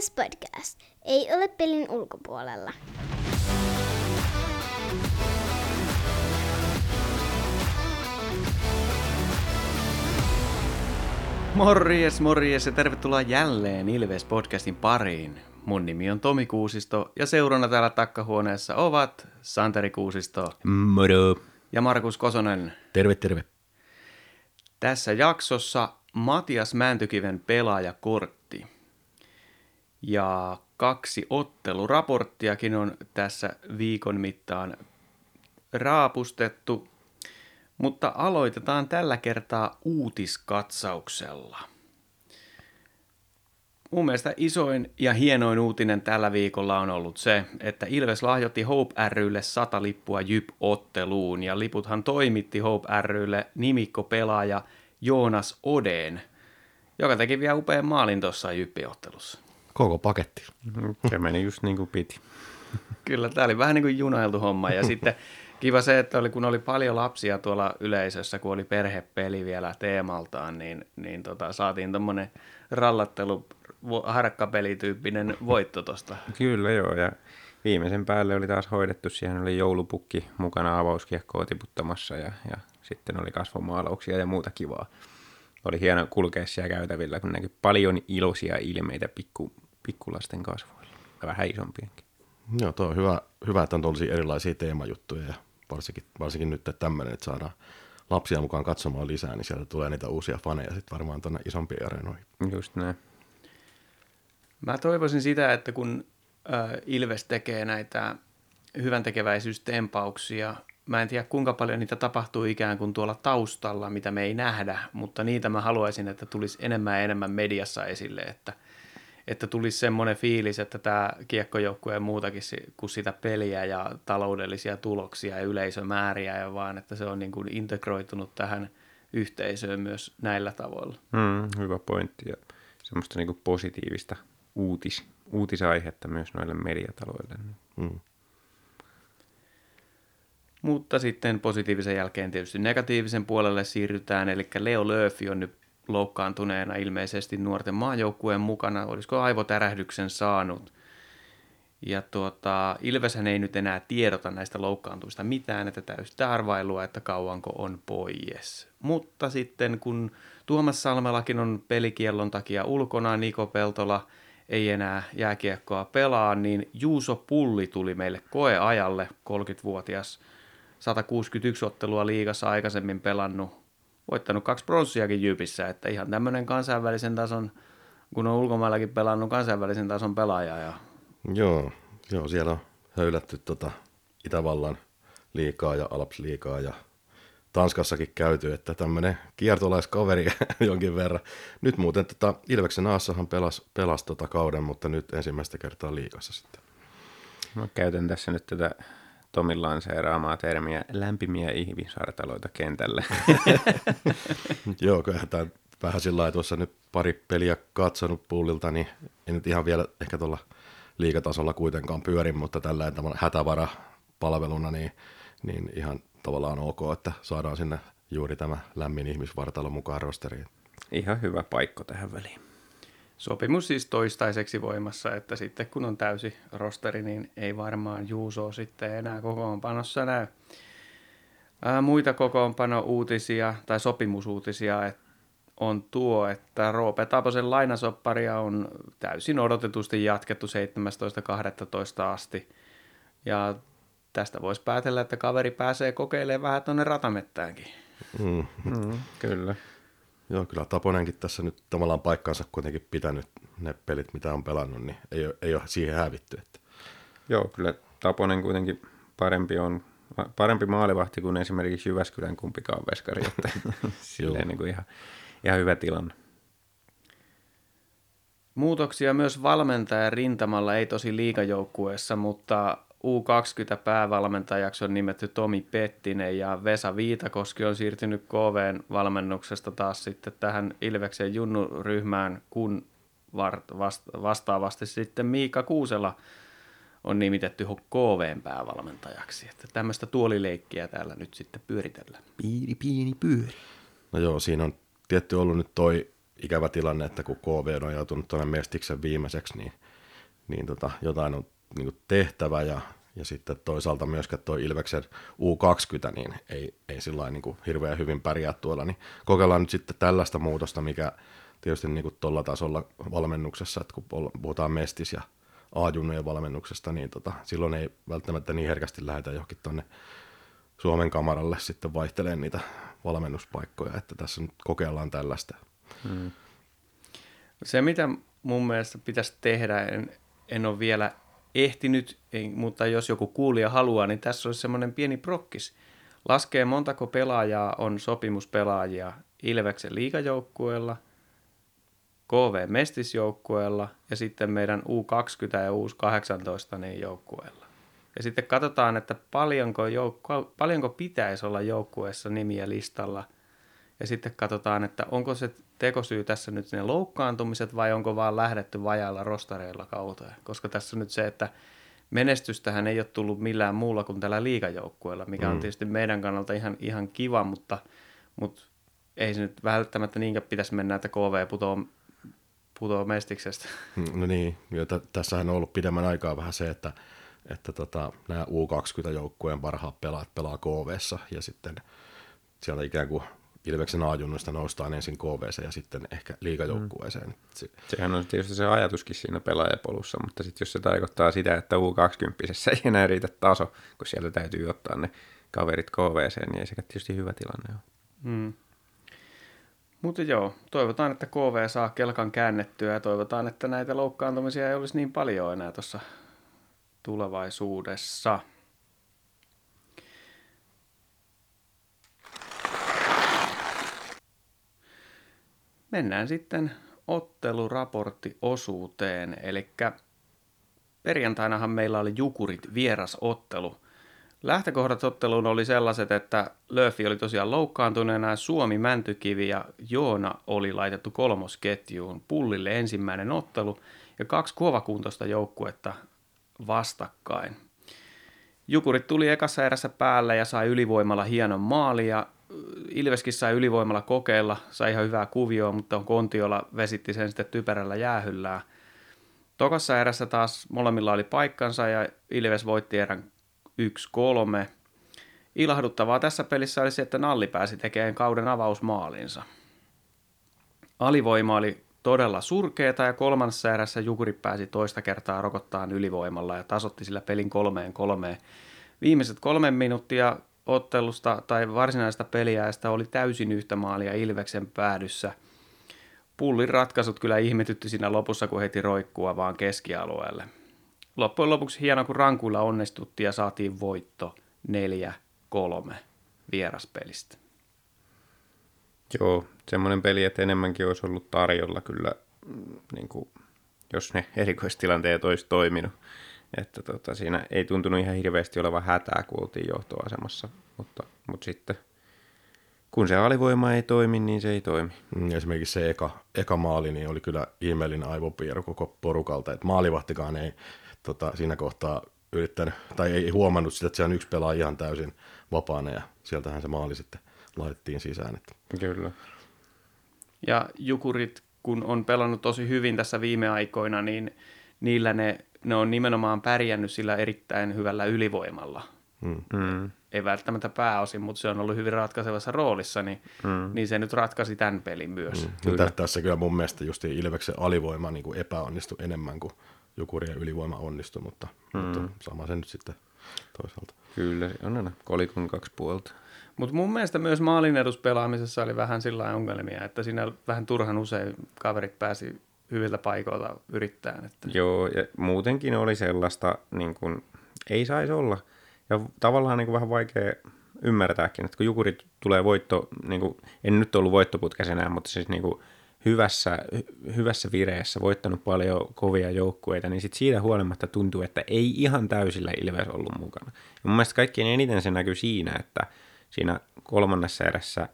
Ilves Podcast. Ei ole pelin ulkopuolella. Morjes, morjes ja tervetuloa jälleen Ilves Podcastin pariin. Mun nimi on Tomi Kuusisto ja seurana täällä takkahuoneessa ovat Santeri Kuusisto Moro. ja Markus Kosonen. Terve, terve. Tässä jaksossa Matias Mäntykiven pelaajakortti. Ja kaksi otteluraporttiakin on tässä viikon mittaan raapustettu. Mutta aloitetaan tällä kertaa uutiskatsauksella. Mun mielestä isoin ja hienoin uutinen tällä viikolla on ollut se, että Ilves lahjoitti Hope rylle 100 lippua Jyp-otteluun ja liputhan toimitti Hope rylle nimikko-pelaaja Joonas Odeen, joka teki vielä upean maalin tuossa Jyppi-ottelussa. Koko paketti. Se meni just niin kuin piti. Kyllä, tämä oli vähän niin kuin junailtu homma. Ja sitten kiva se, että oli, kun oli paljon lapsia tuolla yleisössä, kun oli perhepeli vielä teemaltaan, niin, niin tota, saatiin tuommoinen rallattelu, harkkapelityyppinen voitto tuosta. Kyllä joo, ja viimeisen päälle oli taas hoidettu. Siihen oli joulupukki mukana avauskiekkoa tiputtamassa ja, ja sitten oli kasvomaalauksia ja muuta kivaa. Oli hieno kulkea siellä käytävillä, kun näkyi paljon iloisia ilmeitä pikku, pikkulasten kasvoilla. Ja vähän isompienkin. Joo, tuo on hyvä, hyvä, että on tuollaisia erilaisia teemajuttuja ja varsinkin, varsinkin nyt tämmöinen, että saadaan lapsia mukaan katsomaan lisää, niin sieltä tulee niitä uusia faneja sitten varmaan tuonne isompiin areenoihin. Just näin. Mä toivoisin sitä, että kun Ilves tekee näitä hyvän tekeväisyystempauksia, mä en tiedä kuinka paljon niitä tapahtuu ikään kuin tuolla taustalla, mitä me ei nähdä, mutta niitä mä haluaisin, että tulisi enemmän ja enemmän mediassa esille, että, että tulisi semmoinen fiilis, että tämä kiekkojoukkue ja muutakin kuin sitä peliä ja taloudellisia tuloksia ja yleisömääriä, ja vaan että se on niin kuin integroitunut tähän yhteisöön myös näillä tavoilla. Mm, hyvä pointti ja semmoista niinku positiivista uutis, uutisaihetta myös noille mediataloille. Mm. Mutta sitten positiivisen jälkeen tietysti negatiivisen puolelle siirrytään, eli Leo Lööfi on nyt loukkaantuneena ilmeisesti nuorten maajoukkueen mukana. Olisiko aivotärähdyksen saanut? Ja tuota, Ilveshän ei nyt enää tiedota näistä loukkaantumista mitään, että täystä arvailua, että kauanko on pois. Mutta sitten kun Tuomas Salmelakin on pelikiellon takia ulkona, Niko Peltola ei enää jääkiekkoa pelaa, niin Juuso Pulli tuli meille koeajalle, 30-vuotias 161 ottelua liigassa aikaisemmin pelannut, voittanut kaksi pronssiakin Jypissä, että ihan tämmöinen kansainvälisen tason, kun on ulkomaillakin pelannut kansainvälisen tason pelaaja. Ja... Joo, joo, siellä on höylätty tota Itävallan liikaa ja Alps liikaa ja Tanskassakin käyty, että tämmöinen kiertolaiskaveri jonkin verran. Nyt muuten tota, Ilveksen Aassahan pelas, pelas tota kauden, mutta nyt ensimmäistä kertaa liikassa sitten. Mä käytän tässä nyt tätä Tomin lanseeraamaa termiä lämpimiä ihmisartaloita kentälle. Joo, kyllähän tämä vähän sillä lailla tuossa nyt pari peliä katsonut pullilta, niin ei nyt ihan vielä ehkä tuolla liikatasolla kuitenkaan pyöri, mutta tällä hätävara palveluna, niin, niin ihan tavallaan ok, että saadaan sinne juuri tämä lämmin ihmisvartalo mukaan rosteriin. Ihan hyvä paikko tähän väliin. Sopimus siis toistaiseksi voimassa, että sitten kun on täysi rosteri, niin ei varmaan Juuso sitten enää kokoonpanossa näy. Ää, muita kokoonpano-uutisia tai sopimusuutisia et, on tuo, että Roope Taposen lainasopparia on täysin odotetusti jatkettu 17.12. asti. Ja tästä voisi päätellä, että kaveri pääsee kokeilemaan vähän tuonne ratamettäänkin. Mm. Mm, kyllä. Joo, kyllä Taponenkin tässä nyt tavallaan paikkansa kuitenkin pitänyt ne pelit, mitä on pelannut, niin ei ole, ei ole siihen hävitty. Että. Joo, kyllä Taponen kuitenkin parempi on parempi maalivahti kuin esimerkiksi Jyväskylän kumpikaan veskari, että silleen niin kuin ihan, ihan hyvä tilanne. Muutoksia myös valmentajan rintamalla, ei tosi liikajoukkueessa, mutta U20 päävalmentajaksi on nimetty Tomi Pettinen ja Vesa Viitakoski on siirtynyt KVn valmennuksesta taas sitten tähän Ilveksen junnuryhmään, kun vastaavasti sitten Miika Kuusela on nimitetty KVn päävalmentajaksi. Että tämmöistä tuolileikkiä täällä nyt sitten pyöritellään. Pieni pieni pyöri. No joo, siinä on tietty ollut nyt toi ikävä tilanne, että kun KV on joutunut tuonne Mestiksen viimeiseksi, niin, niin tota, jotain on niin kuin tehtävä ja, ja sitten toisaalta myöskään tuo Ilveksen U20, niin ei, ei sillä niin kuin hirveän hyvin pärjää tuolla, niin kokeillaan nyt sitten tällaista muutosta, mikä tietysti niin kuin tuolla tasolla valmennuksessa, että kun puhutaan Mestis ja A-junnojen valmennuksesta, niin tota, silloin ei välttämättä niin herkästi lähdetä johonkin tuonne Suomen kamaralle sitten vaihtelee niitä valmennuspaikkoja, että tässä nyt kokeillaan tällaista. Hmm. Se, mitä mun mielestä pitäisi tehdä, en, en ole vielä ehtinyt, mutta jos joku kuulija haluaa, niin tässä olisi semmoinen pieni prokkis. Laskee montako pelaajaa on sopimuspelaajia Ilveksen liigajoukkueella, KV Mestisjoukkueella ja sitten meidän U20 ja U18 niin joukkueella. Ja sitten katsotaan, että paljonko, joukko, paljonko pitäisi olla joukkueessa nimiä listalla. Ja sitten katsotaan, että onko se tekosyy tässä nyt ne loukkaantumiset vai onko vaan lähdetty vajailla rostareilla kauteen. Koska tässä on nyt se, että menestystähän ei ole tullut millään muulla kuin tällä liikajoukkueella, mikä mm. on tietysti meidän kannalta ihan, ihan kiva, mutta, mutta ei se nyt välttämättä niinkään pitäisi mennä, että KV putoo, putoo mestiksestä. No niin, ja t- tässähän on ollut pidemmän aikaa vähän se, että että tota, nämä U20-joukkueen parhaat pelaat pelaa kv ja sitten sieltä ikään kuin Ilveksen A-junnoista noustaan ensin KVC ja sitten ehkä liigajoukkueeseen. Mm. Se, Sehän on tietysti se ajatuskin siinä pelaajapolussa, mutta sitten jos se tarkoittaa sitä, että U20 ei enää riitä taso, kun sieltä täytyy ottaa ne kaverit KVC, niin ei sekä tietysti hyvä tilanne ole. Mm. Mutta joo, toivotaan, että KV saa kelkan käännettyä ja toivotaan, että näitä loukkaantumisia ei olisi niin paljon enää tuossa tulevaisuudessa. Mennään sitten otteluraporttiosuuteen, eli perjantainahan meillä oli Jukurit vierasottelu. Lähtökohdat otteluun oli sellaiset, että Löfi oli tosiaan loukkaantuneena, Suomi, Mäntykivi ja Joona oli laitettu kolmosketjuun. Pullille ensimmäinen ottelu ja kaksi kovakuntoista joukkuetta vastakkain. Jukurit tuli ekassa erässä päälle ja sai ylivoimalla hienon maali ja Ilveskin sai ylivoimalla kokeilla, sai ihan hyvää kuvioa, mutta Kontiola vesitti sen sitten typerällä jäähyllää. Tokassa erässä taas molemmilla oli paikkansa ja Ilves voitti erän 1-3. Ilahduttavaa tässä pelissä oli se, että Nalli pääsi tekemään kauden avausmaalinsa. Alivoima oli todella surkeeta ja kolmannessa erässä Jukuri pääsi toista kertaa rokottaan ylivoimalla ja tasotti sillä pelin kolmeen kolmeen. Viimeiset kolme minuuttia ottelusta tai varsinaista peliäistä oli täysin yhtä maalia Ilveksen päädyssä. Pullin ratkaisut kyllä ihmetytti siinä lopussa, kun heti roikkua vaan keskialueelle. Loppujen lopuksi hieno, kun rankuilla onnistuttiin ja saatiin voitto 4-3 vieraspelistä. Joo, semmoinen peli, että enemmänkin olisi ollut tarjolla kyllä, mm, niin kuin, jos ne erikoistilanteet olisi toiminut. Että tota, siinä ei tuntunut ihan hirveästi olevan hätää, kun oltiin johtoasemassa, mutta, mutta sitten kun se alivoima ei toimi, niin se ei toimi. Mm, esimerkiksi se eka, eka maali niin oli kyllä ihmeellinen aivopiero koko porukalta, että maalivahtikaan ei tota, siinä kohtaa yrittänyt, tai ei huomannut sitä, että se on yksi pelaaja ihan täysin vapaana, ja sieltähän se maali sitten laitettiin sisään. Että. Kyllä. Ja Jukurit, kun on pelannut tosi hyvin tässä viime aikoina, niin niillä ne, ne on nimenomaan pärjännyt sillä erittäin hyvällä ylivoimalla. Mm. Mm. Ei välttämättä pääosin, mutta se on ollut hyvin ratkaisevassa roolissa, niin, mm. niin se nyt ratkaisi tämän pelin myös. Mm. Kyllä. Tässä kyllä mun mielestä just Ilveksen alivoima niin kuin epäonnistui enemmän kuin Jukurien ylivoima onnistui, mutta, mm. mutta sama se nyt sitten toisaalta. Kyllä, on aina kolikon kaksi puolta. Mutta mun mielestä myös maalin eduspelaamisessa oli vähän sillä ongelmia, että siinä vähän turhan usein kaverit pääsi hyviltä paikoilta yrittämään. Että... Joo, ja muutenkin oli sellaista, niin kuin, ei saisi olla. Ja tavallaan niin kuin vähän vaikea ymmärtääkin, että kun Jukurit tulee voitto, niin kuin, en nyt ollut voittoputkessa enää, mutta siis niin kuin, hyvässä, hyvässä vireessä, voittanut paljon kovia joukkueita, niin sit siitä huolimatta tuntuu, että ei ihan täysillä Ilves ollut mukana. Ja mun mielestä kaikkein eniten se näkyy siinä, että siinä kolmannessa erässä,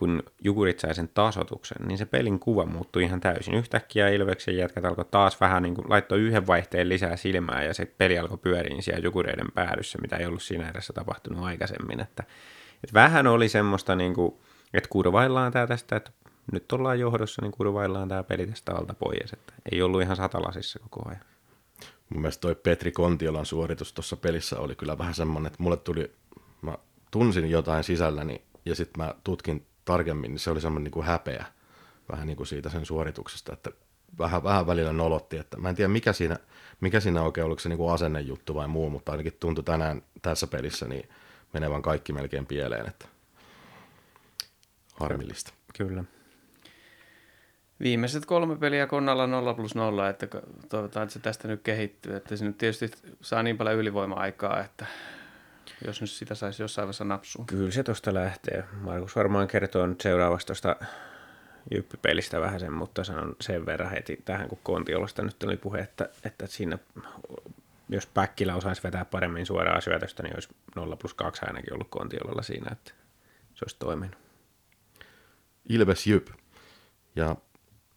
kun Jukurit sai sen tasotuksen, niin se pelin kuva muuttui ihan täysin. Yhtäkkiä Ilveksen jätkät alkoi taas vähän niin kuin laittoi yhden vaihteen lisää silmää ja se peli alkoi pyöriin siellä Jukureiden päädyssä, mitä ei ollut siinä erässä tapahtunut aikaisemmin. Että, että vähän oli semmoista, niin kuin, että kurvaillaan tämä tästä, että nyt ollaan johdossa, niin kurvaillaan tämä peli tästä alta pois. Että ei ollut ihan satalasissa koko ajan. Mun mielestä toi Petri Kontiolan suoritus tuossa pelissä oli kyllä vähän semmoinen, että mulle tuli, mä tunsin jotain sisälläni ja sitten mä tutkin tarkemmin, niin se oli semmoinen niin häpeä vähän niin kuin siitä sen suorituksesta, että vähän, vähän välillä nolotti, että mä en tiedä mikä siinä, mikä siinä oikein, oliko se niin asennejuttu vai muu, mutta ainakin tuntui tänään tässä pelissä niin menevän kaikki melkein pieleen, että harmillista. Kyllä. Viimeiset kolme peliä Konnalla 0 plus 0, että toivotaan, että se tästä nyt kehittyy. Että se nyt tietysti saa niin paljon ylivoima-aikaa, että jos nyt sitä saisi jossain vaiheessa napsua. Kyllä se tuosta lähtee. Markus varmaan kertoo nyt seuraavasta tuosta jyppipelistä vähän sen, mutta sanon sen verran heti tähän, kun Kontiolasta nyt oli puhe, että, että siinä jos Päkkilä osaisi vetää paremmin suoraan syötöstä, niin olisi 0 plus 2 ainakin ollut Kontiolalla siinä, että se olisi toiminut. Ilves Jyp. Ja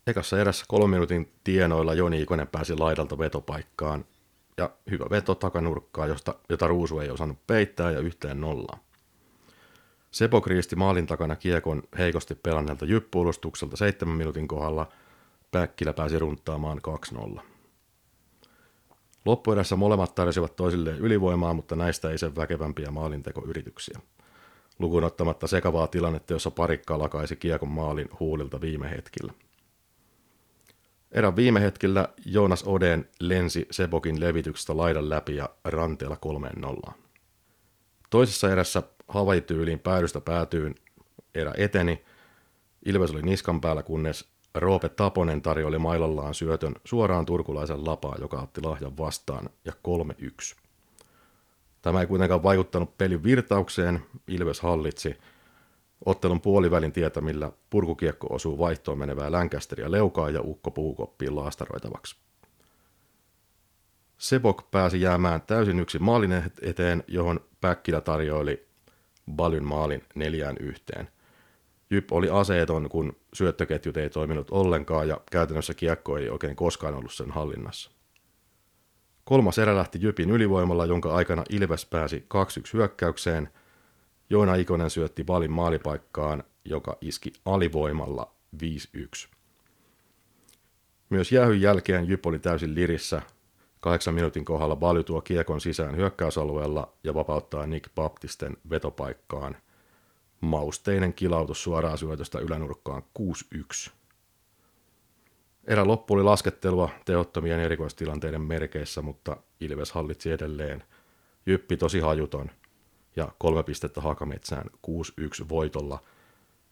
ekassa erässä kolmen minuutin tienoilla Joni Ikonen pääsi laidalta vetopaikkaan. Ja hyvä veto takanurkkaa, josta, jota Ruusu ei osannut peittää ja yhteen nollaan. Sepo kriisti maalin takana kiekon heikosti pelanneelta jyppuulustukselta seitsemän minuutin kohdalla. Päkkilä pääsi runttaamaan 2-0. Loppuerässä molemmat tarjosivat toisilleen ylivoimaa, mutta näistä ei sen väkevämpiä maalintekoyrityksiä. Lukuun ottamatta sekavaa tilannetta, jossa parikka lakaisi kiekon maalin huulilta viime hetkillä. Erän viime hetkellä Joonas Oden lensi Sebokin levityksestä laidan läpi ja ranteella kolmeen nollaan. Toisessa erässä Hawaii-tyyliin päädystä päätyyn erä eteni. Ilves oli niskan päällä, kunnes Roope Taponen tarjoili mailallaan syötön suoraan turkulaisen lapaa, joka otti lahjan vastaan ja 3-1. Tämä ei kuitenkaan vaikuttanut pelin virtaukseen, Ilves hallitsi. Ottelun puolivälin tietämillä purkukiekko osuu vaihtoon menevää Länkästeriä leukaa ja Ukko puukoppiin laastaroitavaksi. Sebok pääsi jäämään täysin yksi maalin eteen, johon Päkkilä tarjoili Balyn maalin neljään yhteen. Jyp oli aseeton, kun syöttöketjut ei toiminut ollenkaan ja käytännössä kiekko ei oikein koskaan ollut sen hallinnassa. Kolmas erä lähti Jypin ylivoimalla, jonka aikana Ilves pääsi 2-1 hyökkäykseen. Joona Ikonen syötti Balin maalipaikkaan, joka iski alivoimalla 5-1. Myös jäähyn jälkeen Jyp oli täysin lirissä. Kahdeksan minuutin kohdalla Bali tuo kiekon sisään hyökkäysalueella ja vapauttaa Nick Baptisten vetopaikkaan. Mausteinen kilautus suoraan syötöstä ylänurkkaan 6-1. Erä loppu oli laskettelua tehottomien erikoistilanteiden merkeissä, mutta Ilves hallitsi edelleen. Jyppi tosi hajuton ja kolme pistettä Hakametsään 6-1 voitolla.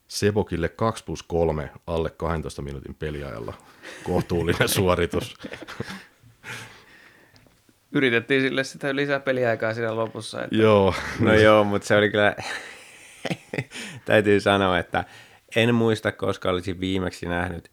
Sebokille 2 plus 3 alle 12 minuutin peliajalla. Kohtuullinen suoritus. Yritettiin sille sitä lisää peliaikaa siinä lopussa. Että... Joo. No joo, mutta se oli kyllä, täytyy sanoa, että en muista, koska olisin viimeksi nähnyt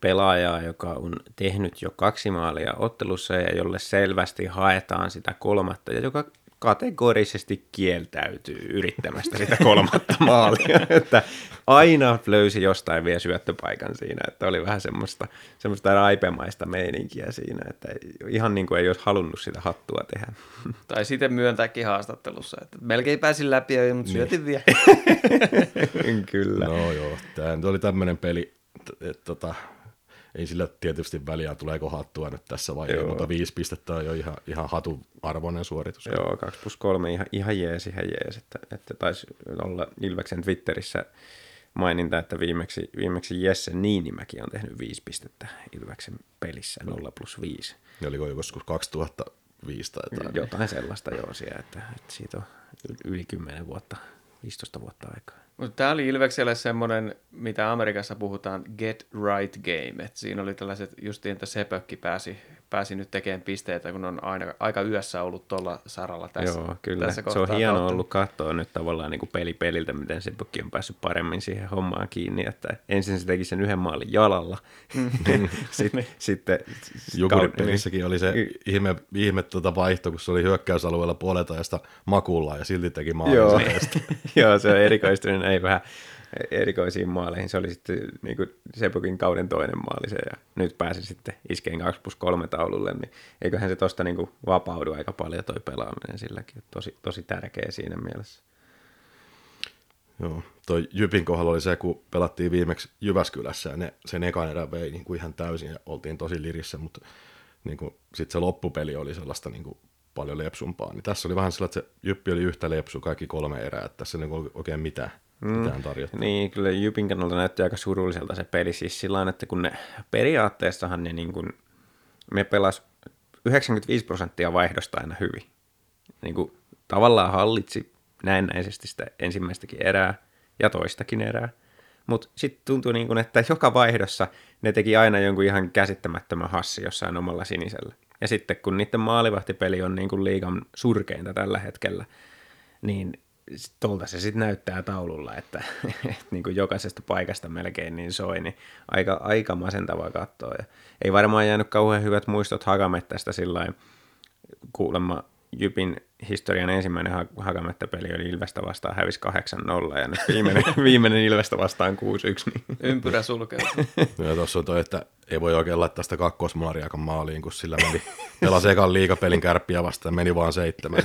pelaajaa, joka on tehnyt jo kaksi maalia ottelussa ja jolle selvästi haetaan sitä kolmatta ja joka kategorisesti kieltäytyy yrittämästä sitä kolmatta maalia. että aina löysi jostain vielä syöttöpaikan siinä, että oli vähän semmoista, semmoista raipemaista meininkiä siinä, että ihan niin kuin ei olisi halunnut sitä hattua tehdä. Tai sitten myöntääkin haastattelussa, että melkein pääsin läpi, mutta syötin niin. vielä. Kyllä. No joo, tämä oli tämmöinen peli, että tota, ei sillä tietysti väliä, tuleeko hattua nyt tässä vaiheessa, mutta viisi pistettä on jo ihan, ihan arvoinen suoritus. Joo, 2 plus 3 ihan, ihan jees, ihan jees, että, että taisi olla Ilveksen Twitterissä maininta, että viimeksi, viimeksi Jesse Niinimäki on tehnyt viisi pistettä Ilveksen pelissä, 0 plus 5. Ja oliko joskus 2005 tai jotain? Jotain sellaista joo siellä, että, että siitä on yli 10 vuotta, 15 vuotta aikaa. Mutta tämä oli Ilvekselle semmoinen, mitä Amerikassa puhutaan get right game. Et siinä oli tällaiset, justiin, että Sepökki pääsi, pääsi nyt tekemään pisteitä, kun on aina, aika yössä ollut tuolla saralla tässä Joo, kyllä. Tässä se on hienoa kautta. ollut katsoa nyt tavallaan niin kuin peli peliltä, miten Sepökki on päässyt paremmin siihen hommaan kiinni. Että ensin se teki sen yhden maalin jalalla. Mm. sitten, sitten Jukuripelissäkin niin, oli se ihme, ihme tuota vaihto, kun se oli hyökkäysalueella puolelta makulla ja silti teki maalin. Joo, Joo se on erikoistunut ei vähän erikoisiin maaleihin. Se oli sitten niin kuin Sepukin kauden toinen maali se, ja nyt pääsi sitten iskeen 2 plus 3 taululle, niin eiköhän se tosta niin vapaudu aika paljon toi pelaaminen silläkin. Tosi, tosi tärkeä siinä mielessä. Joo, toi Jypin kohdalla oli se, kun pelattiin viimeksi Jyväskylässä ja ne, sen ekan erän vei niin kuin ihan täysin ja oltiin tosi lirissä, mutta niin sitten se loppupeli oli sellaista niin kuin paljon lepsumpaa. Niin tässä oli vähän sillä, että se Jyppi oli yhtä lepsu kaikki kolme erää, että tässä ei niin oikein mitään, mitään tarjottu. Niin, kyllä Jypin kannalta näytti aika surulliselta se peli siis sillä että kun ne periaatteessahan ne niin kuin, me pelas 95 prosenttia vaihdosta aina hyvin. Niin kuin, tavallaan hallitsi näennäisesti sitä ensimmäistäkin erää ja toistakin erää. Mutta sitten tuntui niin kuin, että joka vaihdossa ne teki aina jonkun ihan käsittämättömän hassi jossain omalla sinisellä. Ja sitten kun niiden maalivahtipeli on niin kuin liigan surkeinta tällä hetkellä, niin tuolta se sitten näyttää taululla, että, että niin kuin jokaisesta paikasta melkein niin soi, niin aika, aika masentavaa katsoa. Ja ei varmaan jäänyt kauhean hyvät muistot Hakamettästä sillä kuulemma Jypin historian ensimmäinen ha- Hakamettä-peli oli Ilvestä vastaan hävisi 8-0 ja nyt viimeinen, viimeinen Ilvestä vastaan 6-1. Niin. Ympyrä sulkeutuu. ja tuossa on toi, että ei voi oikein laittaa sitä kakkosmaalariakan maaliin, kun sillä meni, pelasi ekan liikapelin kärppiä vastaan, meni vaan seitsemän.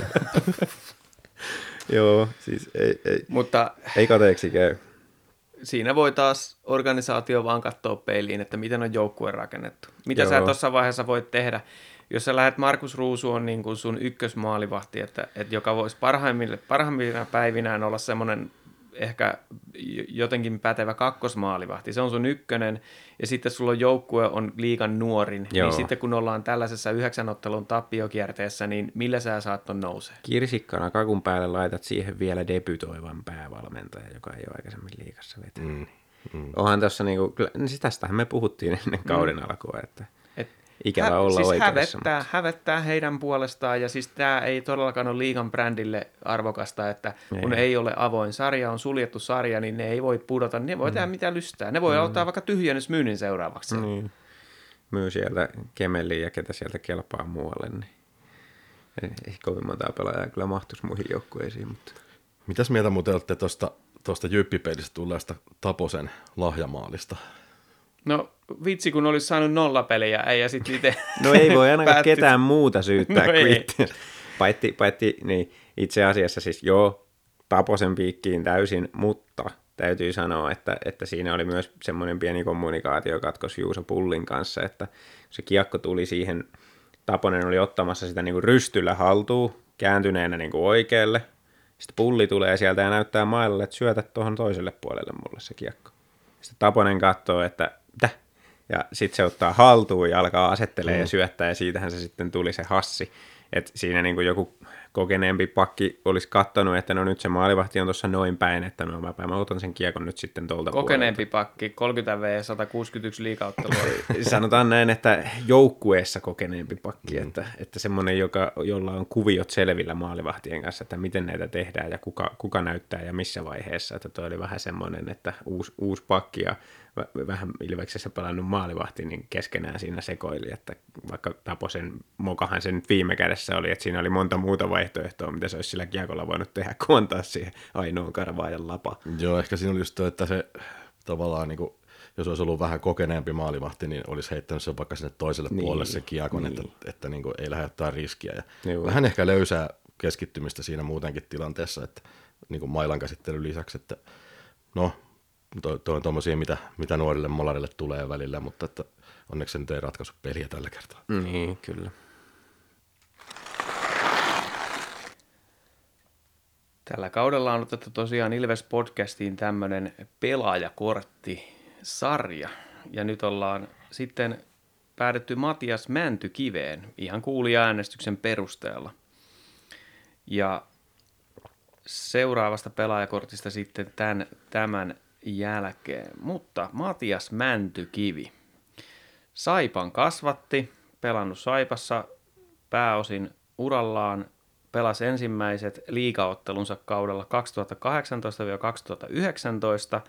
Joo, siis ei, ei, Mutta ei kateeksi käy. siinä voi taas organisaatio vaan katsoa peiliin, että miten on joukkue rakennettu. Mitä Joo. sä tuossa vaiheessa voit tehdä, jos sä lähdet Markus Ruusu on niin kuin sun ykkösmaalivahti, että, että joka voisi parhaimmille, parhaimmina päivinään olla semmoinen ehkä jotenkin pätevä kakkosmaalivahti. Se on sun ykkönen, ja sitten sulla on joukkue on liikan nuorin. Joo. Niin sitten kun ollaan tällaisessa yhdeksänottelun tappiokierteessä, niin millä sä saat ton nousee? Kirsikkana kakun päälle laitat siihen vielä debytoivan päävalmentaja, joka ei ole aikaisemmin liikassa vetänyt. Mm. Mm. Onhan tuossa niinku, kyllä, niin siis tästähän me puhuttiin ennen kauden mm. alkua, että Ikävä olla siis oikeassa. hävettää, hävettää heidän puolestaan, ja siis tämä ei todellakaan ole liigan brändille arvokasta, että ei. kun ei ole avoin sarja, on suljettu sarja, niin ne ei voi pudota, ne voi mm. tehdä mitä lystää. Ne voi mm. ottaa vaikka tyhjennysmyynnin seuraavaksi. Mm. Niin. Myy sieltä Kemeliin ja ketä sieltä kelpaa muualle, niin ei, ei kovin montaa pelaajaa kyllä mahtuisi muihin joukkueisiin, mutta Mitäs mieltä muuten olette tuosta tuosta Jyppipelistä tulleesta Taposen lahjamaalista? No vitsi, kun olisi saanut nollapeliä, ei ja sitten itse No ei voi ainakaan päätti- ketään muuta syyttää No kuin ei. itseänsä. Paitsi, paitsi niin itse asiassa siis joo, Taposen piikkiin täysin, mutta täytyy sanoa, että, että siinä oli myös semmoinen pieni kommunikaatiokatkos Juuso Pullin kanssa, että se kiekko tuli siihen, Taponen oli ottamassa sitä niin kuin rystyllä haltuun, kääntyneenä niin kuin oikealle, sitten pulli tulee sieltä ja näyttää mailalle, että syötä tuohon toiselle puolelle mulle se kiekko. Sitten Taponen katsoo, että mitä? Ja sitten se ottaa haltuun ja alkaa asettelee mm. ja syöttää ja siitähän se sitten tuli se hassi. Et siinä niin kuin joku kokeneempi pakki olisi kattonut, että no nyt se maalivahti on tuossa noin päin, että no mä, mä otan sen kiekon nyt sitten tuolta kokeneempi pakki, 30 V, 161 liikauttelua. Sanotaan näin, että joukkueessa kokeneempi pakki, mm. että, että semmoinen, joka, jolla on kuviot selvillä maalivahtien kanssa, että miten näitä tehdään ja kuka, kuka näyttää ja missä vaiheessa. Että toi oli vähän semmoinen, että uusi, uusi pakki ja vähän Ilveksessä pelannut maalivahti, niin keskenään siinä sekoili, että vaikka Taposen mokahan se nyt viime kädessä oli, että siinä oli monta muuta vaihtoehtoa, mitä se olisi sillä kiekolla voinut tehdä, kuin antaa siihen ainoan karvaajan lapa. Joo, ehkä siinä oli just toi, että se tavallaan niin kuin, jos olisi ollut vähän kokeneempi maalivahti, niin olisi heittänyt sen vaikka sinne toiselle Niin, niin, puolelle se kiekon, niin. niin. että, että niin kuin, ei lähde ottaa riskiä. Ja Joo. vähän ehkä löysää keskittymistä siinä muutenkin tilanteessa, että niin kuin mailan käsittelyn lisäksi, että no, toi on tommosia, mitä, mitä nuorille molarille tulee välillä, mutta että onneksi se nyt ei ratkaisu peliä tällä kertaa. Niin, kyllä. Tällä kaudella on otettu tosiaan Ilves Podcastiin tämmöinen pelaajakorttisarja. Ja nyt ollaan sitten päädytty Matias Mäntykiveen ihan kuulija-äänestyksen perusteella. Ja seuraavasta pelaajakortista sitten tämän, tämän jälkeen. Mutta Matias Mäntykivi. Saipan kasvatti, pelannut Saipassa pääosin urallaan, pelasi ensimmäiset liigaottelunsa kaudella 2018-2019,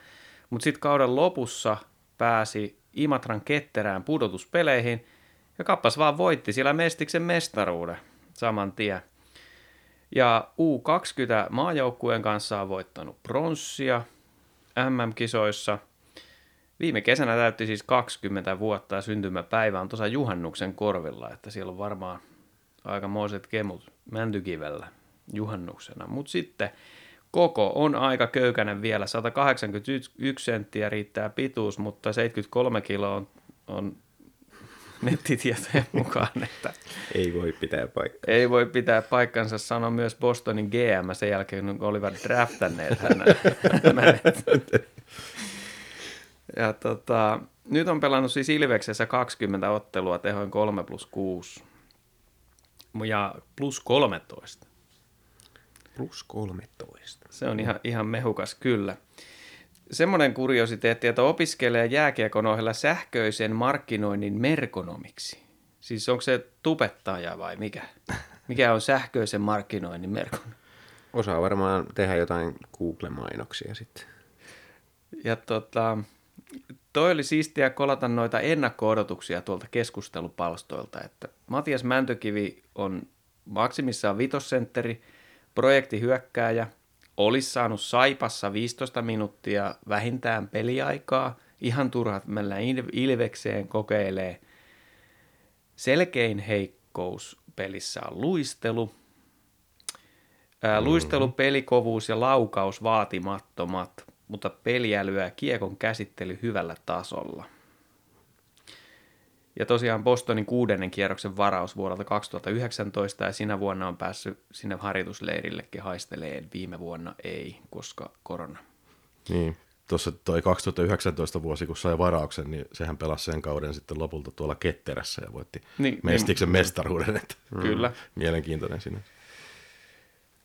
mutta sitten kauden lopussa pääsi Imatran ketterään pudotuspeleihin ja kappas vaan voitti sillä Mestiksen mestaruuden saman tien. Ja U20 maajoukkueen kanssa on voittanut pronssia MM-kisoissa. Viime kesänä täytti siis 20 vuotta ja syntymäpäivä on tuossa juhannuksen korvilla, että siellä on varmaan aikamoiset kemut Mäntykivellä juhannuksena. Mutta sitten Koko on aika köykäinen vielä, 181 senttiä riittää pituus, mutta 73 kiloa on, on nettitietojen mukaan, että Ei voi pitää paikkaa. ei voi pitää paikkansa, sanoi myös Bostonin GM sen jälkeen, kun olivat draftanneet hänet. Ja tota, nyt on pelannut siis Ilveksessä 20 ottelua tehoin 3 plus 6 ja plus 13. Plus 13. Se on ihan, ihan mehukas kyllä. Semmoinen kuriositeetti, että opiskelee jääkiekon ohella sähköisen markkinoinnin merkonomiksi. Siis onko se tubettaja vai mikä? Mikä on sähköisen markkinoinnin merkonomi? Osaa varmaan tehdä jotain Google-mainoksia sitten. Ja tota, toi oli siistiä kolata noita ennakko-odotuksia tuolta keskustelupalstoilta, että Matias Mäntökivi on maksimissaan vitosentteri, projektihyökkääjä, olisi saanut Saipassa 15 minuuttia vähintään peliaikaa, ihan turhat mennä Il- Ilvekseen kokeilee. Selkein heikkous pelissä on luistelu, Ää, luistelu, pelikovuus ja laukaus vaatimattomat, mutta peliälyä ja kiekon käsittely hyvällä tasolla. Ja tosiaan Bostonin kuudennen kierroksen varaus vuodelta 2019 ja sinä vuonna on päässyt sinne harjoitusleirillekin haisteleen. Viime vuonna ei, koska korona. Niin, tuossa toi 2019 vuosi, kun sai varauksen, niin sehän pelasi sen kauden sitten lopulta tuolla Ketterässä ja voitti Niin, niin, Mestiksen niin. mestaruuden. Että Kyllä. Mielenkiintoinen sinne.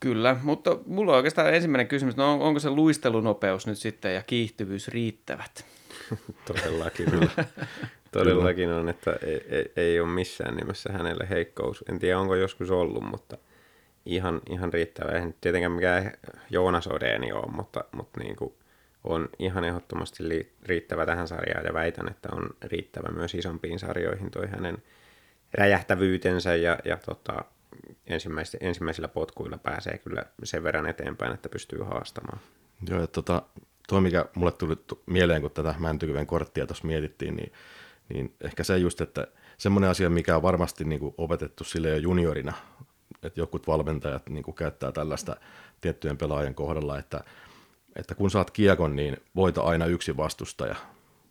Kyllä, mutta mulla on oikeastaan ensimmäinen kysymys, no on- onko se luistelunopeus nyt sitten ja kiihtyvyys riittävät? Todellakin on. Todellakin on, että ei, ei, ei ole missään nimessä hänelle heikkous. En tiedä, onko joskus ollut, mutta ihan, ihan riittävä. Eihän tietenkään mikään Joonas Odeeni ole, mutta, mutta niin kuin on ihan ehdottomasti li- riittävä tähän sarjaan ja väitän, että on riittävä myös isompiin sarjoihin toi hänen räjähtävyytensä ja, ja tota, ensimmäis- ensimmäisillä potkuilla pääsee kyllä sen verran eteenpäin, että pystyy haastamaan. Joo, ja tota, tuo mikä mulle tuli tu- mieleen, kun tätä Mäntykyven korttia tuossa mietittiin, niin, niin ehkä se just, että semmoinen asia, mikä on varmasti niin kuin opetettu sille jo juniorina, että jokut valmentajat niin kuin käyttää tällaista tiettyjen pelaajien kohdalla, että, että kun saat kiekon, niin voita aina yksi vastustaja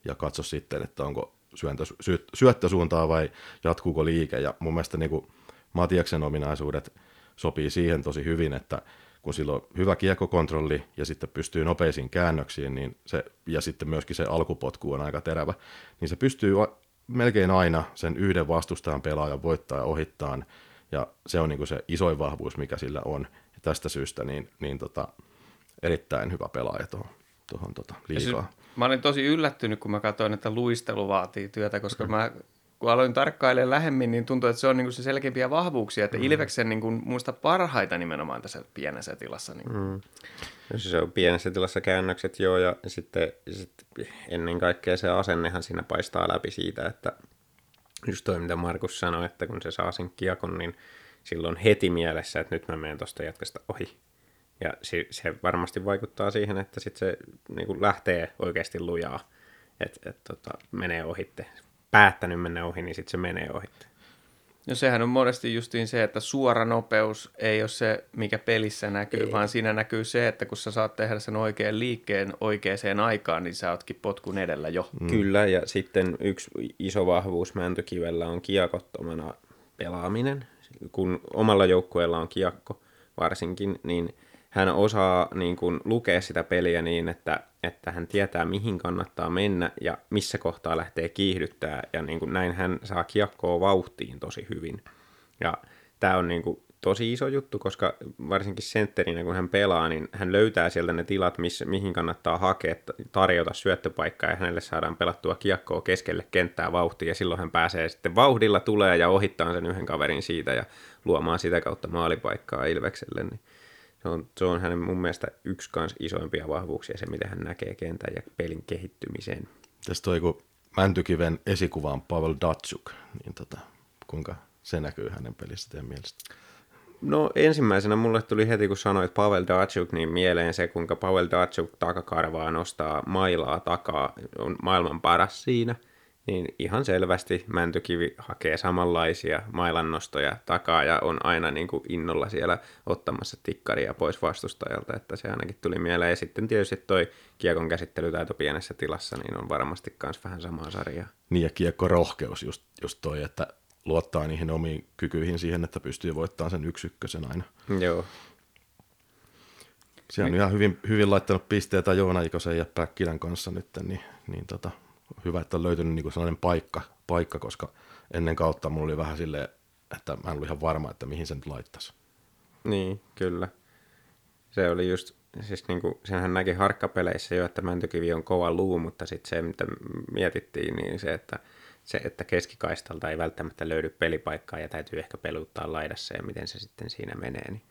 ja katso sitten, että onko syöntö, sy, syöttösuuntaa vai jatkuuko liike. Ja mun mielestä niin kuin Matiaksen ominaisuudet sopii siihen tosi hyvin, että kun sillä on hyvä kiekkokontrolli ja sitten pystyy nopeisiin käännöksiin, niin se, ja sitten myöskin se alkupotku on aika terävä, niin se pystyy melkein aina sen yhden vastustajan pelaajan voittaa ja ohittaa, ja se on niin kuin se isoin vahvuus, mikä sillä on. Ja tästä syystä niin, niin tota, erittäin hyvä pelaaja tuohon, tuohon tota, Ja siis liikaa. mä olin tosi yllättynyt, kun mä katsoin, että luistelu vaatii työtä, koska mä kun aloin tarkkailemaan lähemmin, niin tuntui, että se on niin se selkeimpiä vahvuuksia, että Ilveksen niin kuin, muista parhaita nimenomaan tässä pienessä tilassa. Niin. Mm. No se on pienessä tilassa käännökset joo, ja sitten, sitten ennen kaikkea se asennehan siinä paistaa läpi siitä, että just toi mitä Markus sanoi, että kun se saa sen kiekon, niin silloin heti mielessä, että nyt mä menen tuosta jatkasta ohi. Ja se, se varmasti vaikuttaa siihen, että sitten se niin kuin lähtee oikeasti lujaa, että et, tota, menee ohitte. Päättänyt mennä ohi, niin sitten se menee ohitte. No sehän on monesti justiin se, että suora nopeus ei ole se, mikä pelissä näkyy, ei. vaan siinä näkyy se, että kun sä saat tehdä sen oikean liikkeen oikeaan aikaan, niin sä ootkin potkun edellä jo. Mm. Kyllä, ja sitten yksi iso vahvuus Mäntykivellä on kiekottomana pelaaminen. Kun omalla joukkueella on kiekko varsinkin, niin hän osaa niin kuin, lukea sitä peliä niin, että, että hän tietää, mihin kannattaa mennä ja missä kohtaa lähtee kiihdyttää. Ja niin kuin, näin hän saa kiekkoa vauhtiin tosi hyvin. Ja tämä on niin kuin, tosi iso juttu, koska varsinkin sentterinä, kun hän pelaa, niin hän löytää sieltä ne tilat, missä, mihin kannattaa hakea, tarjota syöttöpaikkaa ja hänelle saadaan pelattua kiekkoa keskelle kenttää vauhtia ja silloin hän pääsee sitten vauhdilla tulee ja ohittaa sen yhden kaverin siitä ja luomaan sitä kautta maalipaikkaa Ilvekselle, niin se on, se on hänen mun mielestä yksi kans isoimpia vahvuuksia, se miten hän näkee kentän ja pelin kehittymisen. Tässä toi, kun Mäntykiven esikuva on Pavel Datsuk, niin tota, kuinka se näkyy hänen pelissä teidän mielestä? No ensimmäisenä mulle tuli heti, kun sanoit Pavel Datsuk, niin mieleen se, kuinka Pavel Datsuk takakarvaa nostaa mailaa takaa, on maailman paras siinä. Niin ihan selvästi Mäntykivi hakee samanlaisia mailannostoja takaa ja on aina niin kuin innolla siellä ottamassa tikkaria pois vastustajalta, että se ainakin tuli mieleen. Ja sitten tietysti toi kiekon käsittelytaito pienessä tilassa, niin on varmasti myös vähän samaa sarjaa. Niin ja kiekko rohkeus just, just toi, että luottaa niihin omiin kykyihin siihen, että pystyy voittamaan sen yksi ykkösen aina. Joo, Siellä on ihan hyvin, hyvin laittanut pisteitä Joona Ikosen ja Päkkilän kanssa nyt, niin, niin tota, hyvä, että on löytynyt niin sellainen paikka, paikka, koska ennen kautta mulla oli vähän silleen, että mä en ollut ihan varma, että mihin sen laittaisi. Niin, kyllä. Se oli just, siis niin kuin, senhän näki harkkapeleissä jo, että Mäntykivi on kova luu, mutta sitten se, mitä mietittiin, niin se, että, se, että keskikaistalta ei välttämättä löydy pelipaikkaa ja täytyy ehkä peluttaa laidassa ja miten se sitten siinä menee. Niin.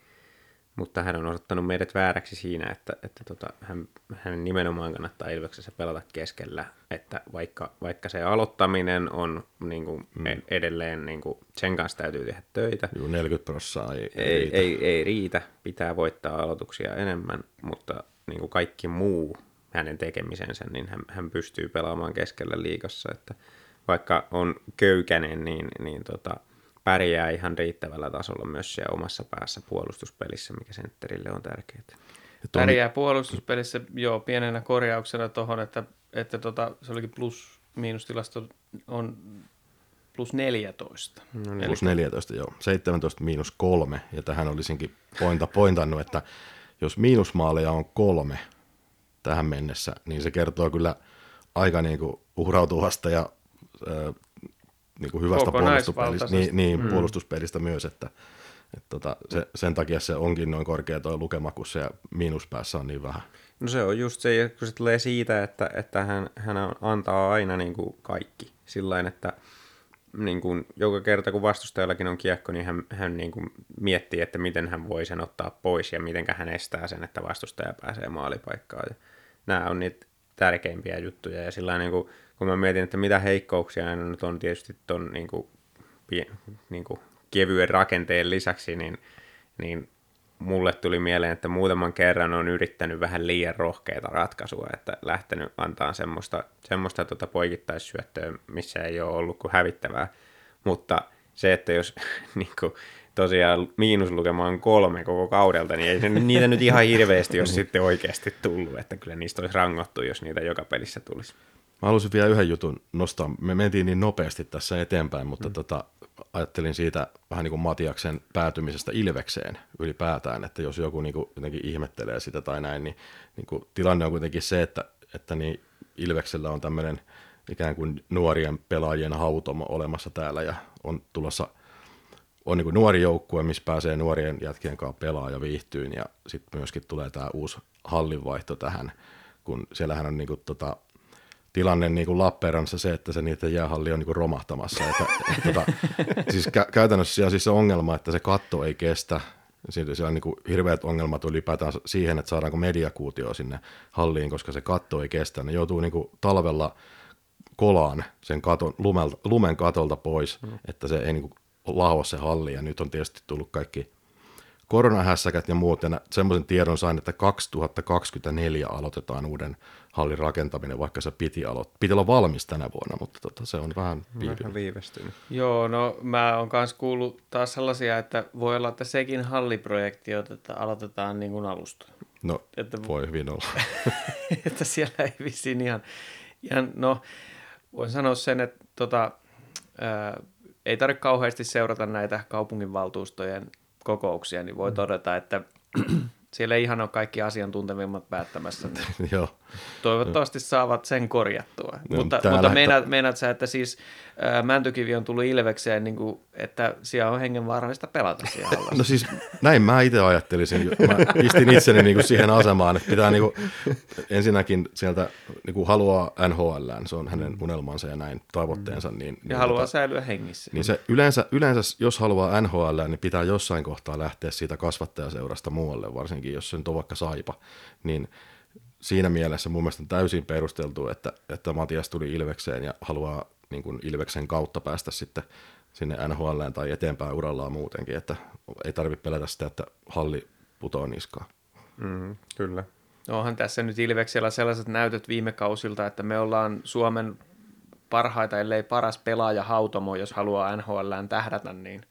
Mutta hän on osoittanut meidät vääräksi siinä, että, että tota, hän, hän nimenomaan kannattaa Ilveksessä pelata keskellä, että vaikka, vaikka se aloittaminen on niin kuin, mm. edelleen, niin kuin, sen kanssa täytyy tehdä töitä, Juu, 40 prosenttia ei, ei, riitä. ei, ei riitä, pitää voittaa aloituksia enemmän, mutta niin kuin kaikki muu hänen tekemisensä, niin hän, hän pystyy pelaamaan keskellä liigassa, että vaikka on köykäinen, niin, niin tota, pärjää ihan riittävällä tasolla myös siellä omassa päässä puolustuspelissä, mikä sentterille on tärkeää. On- Pärjää puolustuspelissä, joo, pienenä korjauksena tuohon, että, että tota, se olikin plus, miinustilasto on plus 14. No Plus 14, joo. 17 miinus kolme. Ja tähän olisinkin pointa, pointannut, että jos miinusmaaleja on kolme tähän mennessä, niin se kertoo kyllä aika niin kuin uhrautuvasta ja ö, niin kuin hyvästä puolustuspelistä, niin, niin, mm. puolustuspelistä myös, että, että tota, se, sen takia se onkin noin korkea tuo lukema, kun se miinuspäässä on niin vähän. No se on just se, kun se tulee siitä, että, että hän, hän antaa aina niin kuin kaikki. Sillain, että niin kuin, joka kerta kun vastustajallakin on kiekko, niin hän, hän niin kuin miettii, että miten hän voi sen ottaa pois ja miten hän estää sen, että vastustaja pääsee maalipaikkaan. Ja nämä on niitä tärkeimpiä juttuja. Ja sillä niin kuin, kun mä mietin, että mitä heikkouksia hän nyt on tietysti ton niin kuin, niin kuin kevyen rakenteen lisäksi, niin, niin mulle tuli mieleen, että muutaman kerran on yrittänyt vähän liian rohkeita ratkaisua, että lähtenyt antaa semmoista, semmoista tota poikittaissyöttöä, missä ei ole ollut kuin hävittävää. Mutta se, että jos niin kuin, tosiaan miinuslukema on kolme koko kaudelta, niin ei se, niitä nyt ihan hirveästi jos sitten oikeasti tullut, että kyllä niistä olisi rangottu, jos niitä joka pelissä tulisi. Mä haluaisin vielä yhden jutun nostaa. Me mentiin niin nopeasti tässä eteenpäin, mutta mm. tota, ajattelin siitä vähän niin kuin Matiaksen päätymisestä Ilvekseen ylipäätään, että jos joku niin kuin jotenkin ihmettelee sitä tai näin, niin, niin kuin tilanne on kuitenkin se, että, että niin Ilveksellä on tämmöinen ikään kuin nuorien pelaajien hautomo olemassa täällä ja on tulossa on niin kuin nuori joukkue, missä pääsee nuorien jätkien kanssa pelaa ja viihtyyn ja sitten myöskin tulee tämä uusi hallinvaihto tähän, kun siellähän on niin kuin tota, tilanne niin kuin Lappeenrannassa se, että se niiden jäähalli on niin kuin romahtamassa. Että, et, tota, siis kä- käytännössä siellä siis se ongelma, että se katto ei kestä. Siellä, siellä on niin kuin hirveät ongelmat ylipäätään siihen, että saadaanko mediakuutio sinne halliin, koska se katto ei kestä. Ne joutuu niin kuin talvella kolaan sen katon, lumelta, lumen katolta pois, mm. että se ei niin kuin lahoa se halli. Ja nyt on tietysti tullut kaikki koronahässäkät ja muut, ja semmoisen tiedon sain, että 2024 aloitetaan uuden hallin rakentaminen, vaikka se piti, aloit- piti olla valmis tänä vuonna, mutta tota, se on vähän viipynyt. Vähän viivästynyt. Joo, no mä oon myös kuullut taas sellaisia, että voi olla, että sekin halliprojekti, että aloitetaan niin kuin alusta. No, Että- voi hyvin olla. että siellä ei vissiin ihan, ihan no voin sanoa sen, että tota, ää, ei tarvitse kauheasti seurata näitä kaupunginvaltuustojen kokouksia, niin voi todeta, että siellä ei ihan ole kaikki asiantuntevimmat päättämässä. Joo. Toivottavasti saavat sen korjattua. No, mutta mutta meinaat, meinaat sä, että siis ää, Mäntykivi on tullut Ilvekseen, niin kuin, että siellä on hengenvaarallista pelata siellä. No siis näin mä itse ajattelisin. Mä pistin itseni niinku siihen asemaan, että pitää niinku, ensinnäkin sieltä niinku haluaa NHL, se on hänen unelmansa ja näin tavoitteensa. Niin, niin, ja haluaa tota, säilyä hengissä. niin se yleensä, yleensä, jos haluaa NHL, niin pitää jossain kohtaa lähteä siitä kasvattajaseurasta muualle, varsinkin jos se nyt on vaikka saipa. Niin siinä mielessä mun mielestä on täysin perusteltu, että, että Matias tuli Ilvekseen ja haluaa niin kuin Ilveksen kautta päästä sitten sinne NHL tai eteenpäin urallaan muutenkin, että ei tarvitse pelätä sitä, että halli putoaa niskaan. Mm, kyllä. No onhan tässä nyt Ilveksellä sellaiset näytöt viime kausilta, että me ollaan Suomen parhaita, ellei paras pelaaja hautomo, jos haluaa NHLään tähdätä, niin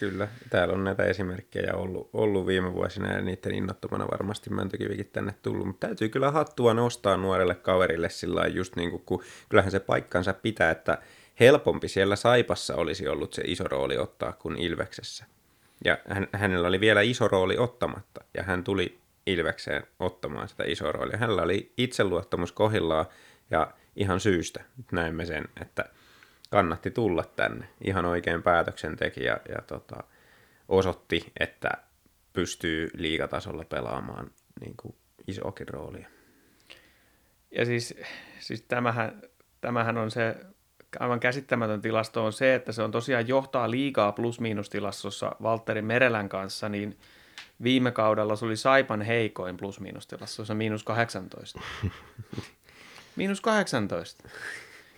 Kyllä, täällä on näitä esimerkkejä ollut, ollut viime vuosina ja niiden innottomana varmasti Mäntykivikin tänne tullut. Mutta täytyy kyllä hattua nostaa nuorelle kaverille sillä just niin kuin, kun kyllähän se paikkansa pitää, että helpompi siellä Saipassa olisi ollut se iso rooli ottaa kuin Ilveksessä. Ja hän, hänellä oli vielä iso rooli ottamatta ja hän tuli Ilvekseen ottamaan sitä isoa roolia. Hänellä oli itseluottamus kohillaan ja ihan syystä näemme sen, että kannatti tulla tänne. Ihan oikein päätöksen teki ja, ja tota, osoitti, että pystyy liigatasolla pelaamaan niin kuin isoakin roolia. Ja siis, siis tämähän, tämähän on se aivan käsittämätön tilasto on se, että se on tosiaan johtaa liikaa plus-miinustilastossa Valtteri Merelän kanssa, niin viime kaudella se oli Saipan heikoin plus-miinustilastossa, miinus 18. miinus 18.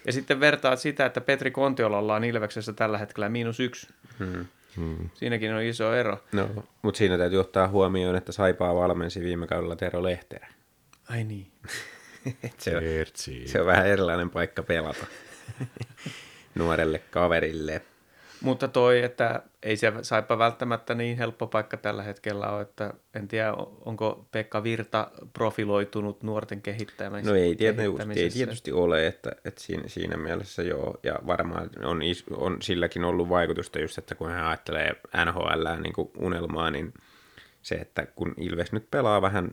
Ja sitten vertaat sitä, että Petri Kontiolalla on Ilveksessä tällä hetkellä miinus yksi. Hmm. Hmm. Siinäkin on iso ero. No, mutta siinä täytyy ottaa huomioon, että Saipaa valmensi viime kaudella Tero Lehterä. Ai niin. se, on, se on vähän erilainen paikka pelata nuorelle kaverille. Mutta toi, että ei se saipa välttämättä niin helppo paikka tällä hetkellä ole, että en tiedä, onko Pekka Virta profiloitunut nuorten kehittämisessä. No ei, tietysti, ei tietysti ole, että, että siinä, siinä mielessä joo, ja varmaan on, is, on silläkin ollut vaikutusta just, että kun hän ajattelee NHL niin unelmaa, niin se, että kun Ilves nyt pelaa vähän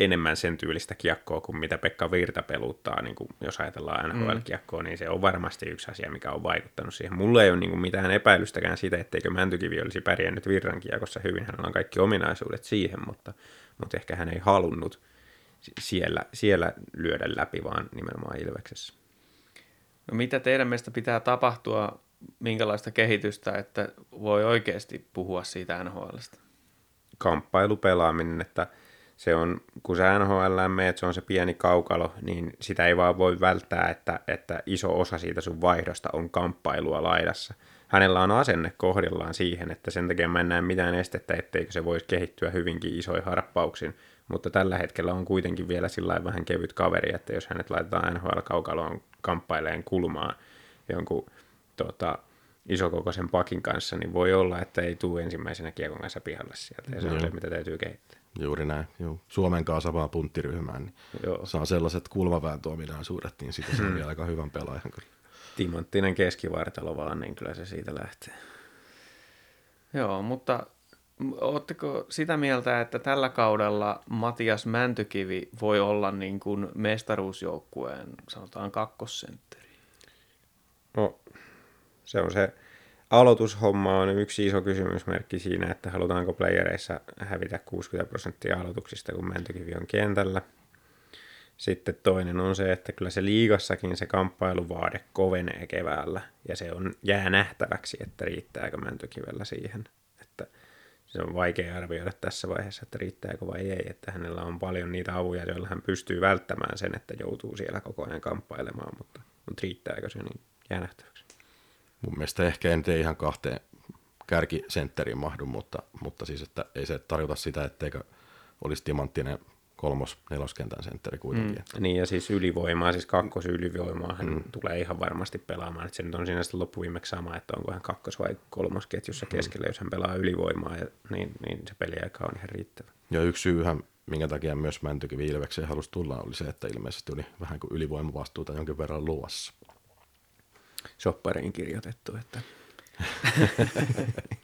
enemmän sen tyylistä kiekkoa kuin mitä Pekka Virta peluttaa, niin kuin jos ajatellaan NHL-kiekkoa, mm. niin se on varmasti yksi asia, mikä on vaikuttanut siihen. Mulla ei ole niin kuin mitään epäilystäkään siitä, etteikö Mäntykivi olisi pärjännyt Virran kiekossa hyvin. Hänellä on kaikki ominaisuudet siihen, mutta, mutta ehkä hän ei halunnut siellä, siellä lyödä läpi, vaan nimenomaan Ilveksessä. No mitä teidän mielestä pitää tapahtua, minkälaista kehitystä, että voi oikeasti puhua siitä NHLstä? Kamppailupelaaminen, että – se on, kun sä NHL meet, se on se pieni kaukalo, niin sitä ei vaan voi välttää, että, että iso osa siitä sun vaihdosta on kamppailua laidassa. Hänellä on asenne kohdillaan siihen, että sen takia mä en näe mitään estettä, etteikö se voisi kehittyä hyvinkin isoihin harppauksin, mutta tällä hetkellä on kuitenkin vielä sillä vähän kevyt kaveri, että jos hänet laitetaan NHL-kaukaloon kamppaileen kulmaan jonkun tota, isokokoisen pakin kanssa, niin voi olla, että ei tule ensimmäisenä kiekon kanssa pihalle sieltä, ja se on se, mitä täytyy kehittää. Juuri näin. Joo. Suomen kanssa samaa punttiryhmään, niin Joo. saa sellaiset kulmavääntöominaisuudet, niin siitä saa hmm. aika hyvän pelaajan kyllä. Timanttinen keskivartalo vaan, niin kyllä se siitä lähtee. Joo, mutta Oletteko sitä mieltä, että tällä kaudella Matias Mäntykivi voi olla niin kuin mestaruusjoukkueen, sanotaan kakkosentteri? No, se on se aloitushomma on yksi iso kysymysmerkki siinä, että halutaanko playereissa hävitä 60 prosenttia aloituksista, kun Mäntykivi on kentällä. Sitten toinen on se, että kyllä se liigassakin se kamppailuvaade kovenee keväällä, ja se on jää nähtäväksi, että riittääkö Mäntykivellä siihen. Että se on vaikea arvioida tässä vaiheessa, että riittääkö vai ei, että hänellä on paljon niitä avuja, joilla hän pystyy välttämään sen, että joutuu siellä koko ajan kamppailemaan, mutta, mutta riittääkö se, niin jää nähtäväksi. Mun mielestä ehkä en tee ihan kahteen kärkisentteriin mahdu, mutta, mutta siis että ei se tarjota sitä, etteikö olisi timanttinen kolmos, neloskentän sentteri kuitenkin. Mm. Niin ja siis ylivoimaa, siis kakkosylivoimaa hän mm. tulee ihan varmasti pelaamaan. Että se nyt on siinä sitten loppuviimeksi sama, että onko hän kakkos- vai kolmosketjussa mm. keskellä, jos hän pelaa ylivoimaa, ja, niin, niin se peliaika on ihan riittävä. Ja yksi syyhän, minkä takia myös Mäntykivi Ilvekseen halusi tulla, oli se, että ilmeisesti oli vähän kuin ylivoimavastuuta jonkin verran luossa soppariin kirjoitettu. Että.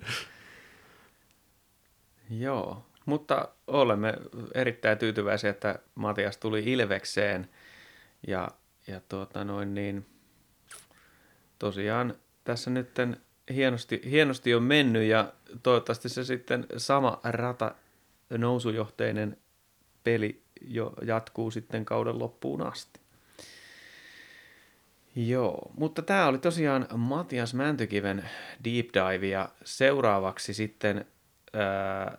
Joo, mutta olemme erittäin tyytyväisiä, että Matias tuli Ilvekseen ja, ja tuota noin niin, tosiaan tässä nyt hienosti, hienosti on mennyt ja toivottavasti se sitten sama rata nousujohteinen peli jo jatkuu sitten kauden loppuun asti. Joo, mutta tämä oli tosiaan Matias Mäntykiven deep dive ja seuraavaksi sitten ää,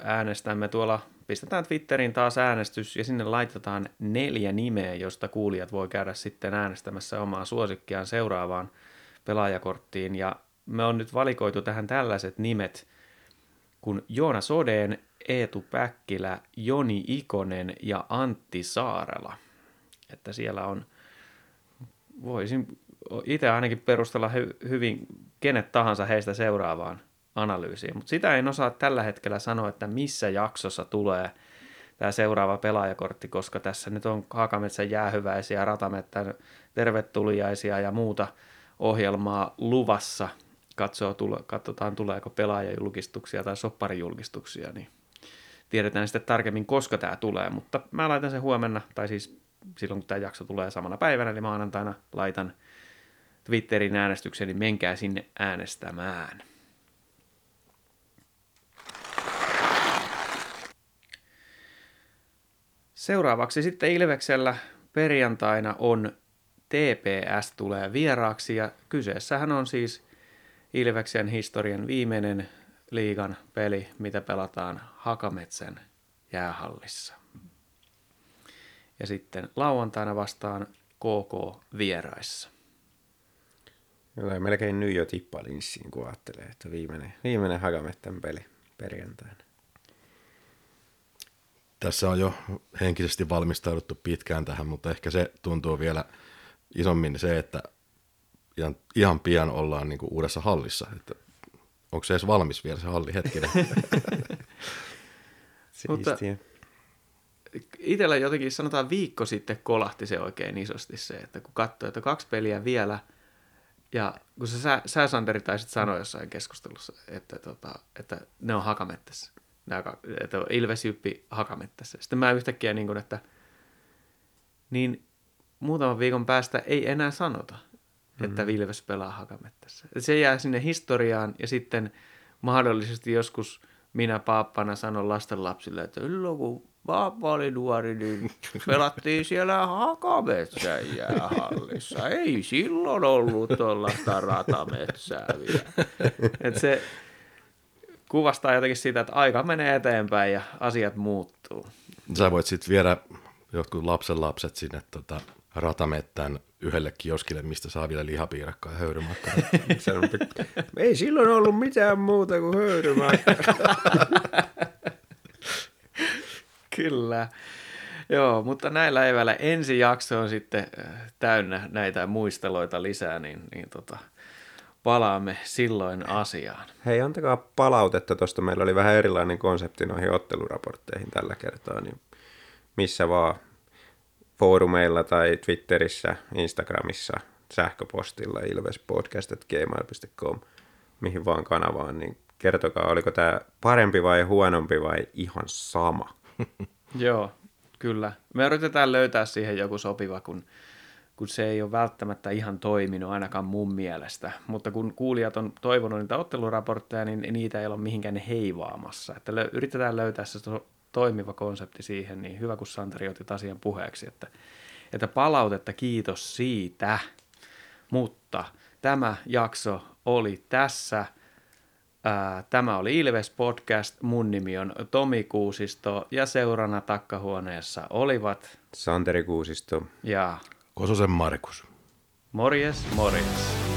äänestämme tuolla, pistetään Twitteriin taas äänestys ja sinne laitetaan neljä nimeä, josta kuulijat voi käydä sitten äänestämässä omaa suosikkiaan seuraavaan pelaajakorttiin ja me on nyt valikoitu tähän tällaiset nimet kuin Joona Sodeen, Eetu Päkkilä, Joni Ikonen ja Antti Saarela. Että siellä on voisin itse ainakin perustella hy- hyvin kenet tahansa heistä seuraavaan analyysiin, mutta sitä en osaa tällä hetkellä sanoa, että missä jaksossa tulee tämä seuraava pelaajakortti, koska tässä nyt on Hakametsän jäähyväisiä, Ratamettän tervetuliaisia ja muuta ohjelmaa luvassa. Katsoo, tule, katsotaan tuleeko pelaajajulkistuksia tai sopparijulkistuksia, niin tiedetään sitten tarkemmin, koska tämä tulee, mutta mä laitan sen huomenna, tai siis silloin kun tämä jakso tulee samana päivänä, eli maanantaina laitan Twitterin äänestyksen, niin menkää sinne äänestämään. Seuraavaksi sitten Ilveksellä perjantaina on TPS tulee vieraaksi ja kyseessähän on siis Ilveksen historian viimeinen liigan peli, mitä pelataan Hakametsän jäähallissa. Ja sitten lauantaina vastaan KK vieraissa. Kyllä melkein nyt jo tippalinssiin, kun ajattelee, että viimeinen, viimeinen Hakamettän peli perjantaina. Tässä on jo henkisesti valmistauduttu pitkään tähän, mutta ehkä se tuntuu vielä isommin se, että ihan, ihan pian ollaan niin kuin uudessa hallissa. Että onko se edes valmis vielä se halli hetkinen? Mutta- Itellä jotenkin sanotaan viikko sitten kolahti se oikein isosti se, että kun katsoi, että kaksi peliä vielä, ja kun sä, sä, Santeri taisit sanoa jossain keskustelussa, että, tota, että ne on hakamettässä, nämä, että Ilves Jyppi hakamettässä. Sitten mä yhtäkkiä niin kuin, että niin muutaman viikon päästä ei enää sanota, että Ilves pelaa hakamettässä. Et Se jää sinne historiaan ja sitten mahdollisesti joskus minä paappana sanon lastenlapsille, että silloin kun paappa oli nuori, niin pelattiin siellä Hakametsän jäähallissa. Ei silloin ollut tuollaista ratametsää vielä. Et se kuvastaa jotenkin sitä, että aika menee eteenpäin ja asiat muuttuu. Sä voit sitten viedä jotkut lapsen lapset sinne tota, ratamettään yhdelle kioskille, mistä saa vielä lihapiirakkaa ja höyrymakkaa. Ei silloin ollut mitään muuta kuin höyrymää. Kyllä. Joo, mutta näillä eväillä ensi jakso on sitten äh, täynnä näitä muisteloita lisää, niin, niin tota, palaamme silloin asiaan. Hei, antakaa palautetta tuosta. Meillä oli vähän erilainen konsepti noihin otteluraportteihin tällä kertaa. Niin missä vaan foorumeilla tai Twitterissä, Instagramissa, sähköpostilla ilvespodcast.gmail.com, mihin vaan kanavaan, niin kertokaa, oliko tämä parempi vai huonompi vai ihan sama. Joo, kyllä. Me yritetään löytää siihen joku sopiva, kun, kun se ei ole välttämättä ihan toiminut ainakaan mun mielestä. Mutta kun kuulijat on toivonut niitä otteluraportteja, niin niitä ei ole mihinkään heivaamassa. Että lö, yritetään löytää se to, toimiva konsepti siihen, niin hyvä kun Santeri otit asian puheeksi, että, että palautetta kiitos siitä. Mutta tämä jakso oli tässä. Tämä oli Ilves Podcast. Mun nimi on Tomi Kuusisto ja seurana takkahuoneessa olivat Santeri Kuusisto, ja Kososen Markus. morjes, morjes.